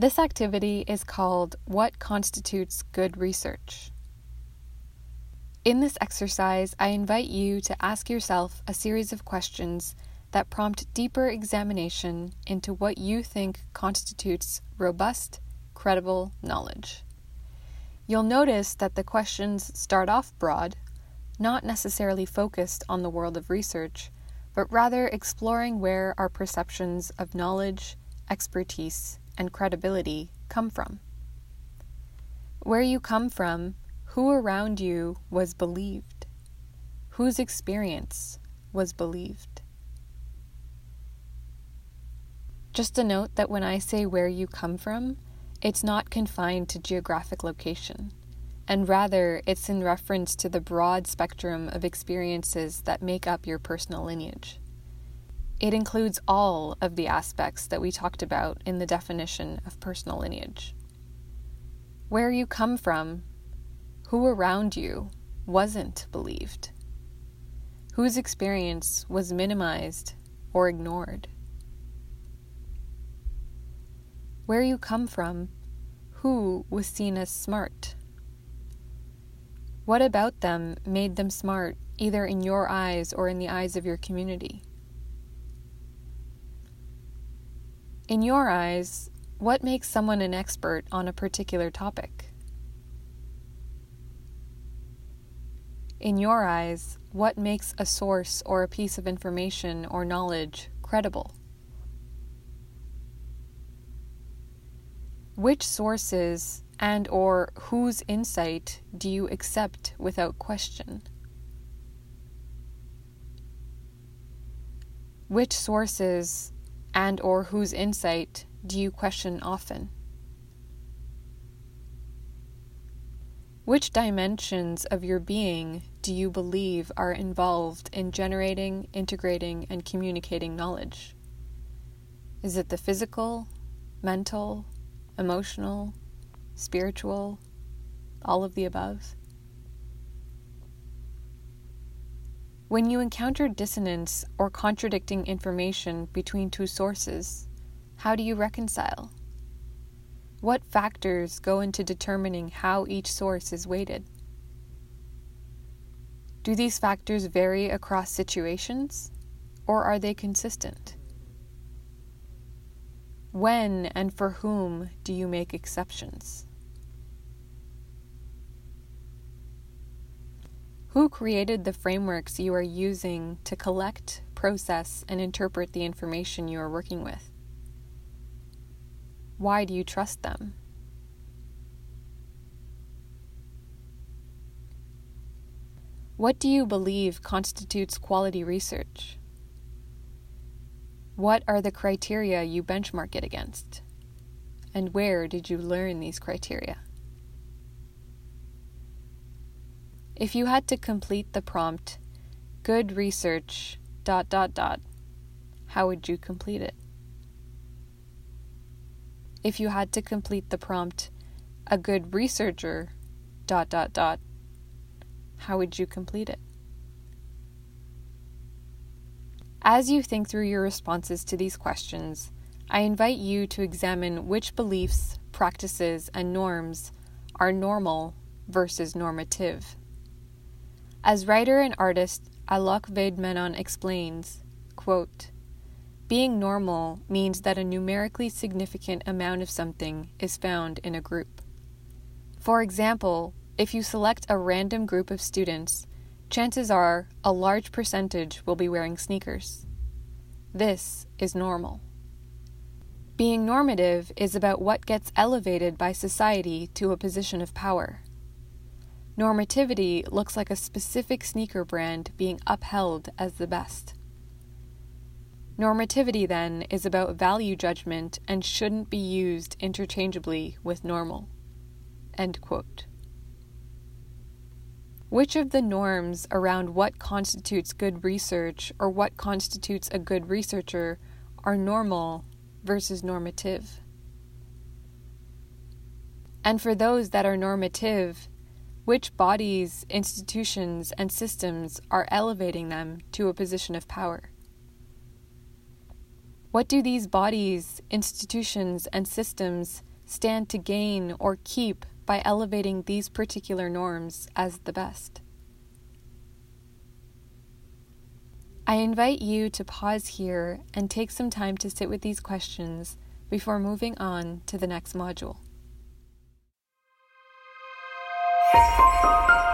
This activity is called What Constitutes Good Research? In this exercise, I invite you to ask yourself a series of questions that prompt deeper examination into what you think constitutes robust, credible knowledge. You'll notice that the questions start off broad, not necessarily focused on the world of research, but rather exploring where our perceptions of knowledge, expertise, and credibility come from. Where you come from who around you was believed? Whose experience was believed? Just a note that when I say where you come from, it's not confined to geographic location, and rather it's in reference to the broad spectrum of experiences that make up your personal lineage. It includes all of the aspects that we talked about in the definition of personal lineage. Where you come from who around you wasn't believed? Whose experience was minimized or ignored? Where you come from, who was seen as smart? What about them made them smart, either in your eyes or in the eyes of your community? In your eyes, what makes someone an expert on a particular topic? In your eyes, what makes a source or a piece of information or knowledge credible? Which sources and or whose insight do you accept without question? Which sources and or whose insight do you question often? Which dimensions of your being do you believe are involved in generating, integrating, and communicating knowledge? Is it the physical, mental, emotional, spiritual, all of the above? When you encounter dissonance or contradicting information between two sources, how do you reconcile? What factors go into determining how each source is weighted? Do these factors vary across situations, or are they consistent? When and for whom do you make exceptions? Who created the frameworks you are using to collect, process, and interpret the information you are working with? Why do you trust them? What do you believe constitutes quality research? What are the criteria you benchmark it against? And where did you learn these criteria? If you had to complete the prompt, good research, dot, dot, dot, how would you complete it? if you had to complete the prompt, a good researcher, dot, dot, dot, how would you complete it? As you think through your responses to these questions, I invite you to examine which beliefs, practices, and norms are normal versus normative. As writer and artist Alok Vaid-Menon explains, quote, being normal means that a numerically significant amount of something is found in a group. For example, if you select a random group of students, chances are a large percentage will be wearing sneakers. This is normal. Being normative is about what gets elevated by society to a position of power. Normativity looks like a specific sneaker brand being upheld as the best. Normativity, then, is about value judgment and shouldn't be used interchangeably with normal. Which of the norms around what constitutes good research or what constitutes a good researcher are normal versus normative? And for those that are normative, which bodies, institutions, and systems are elevating them to a position of power? What do these bodies, institutions, and systems stand to gain or keep by elevating these particular norms as the best? I invite you to pause here and take some time to sit with these questions before moving on to the next module. Thank you.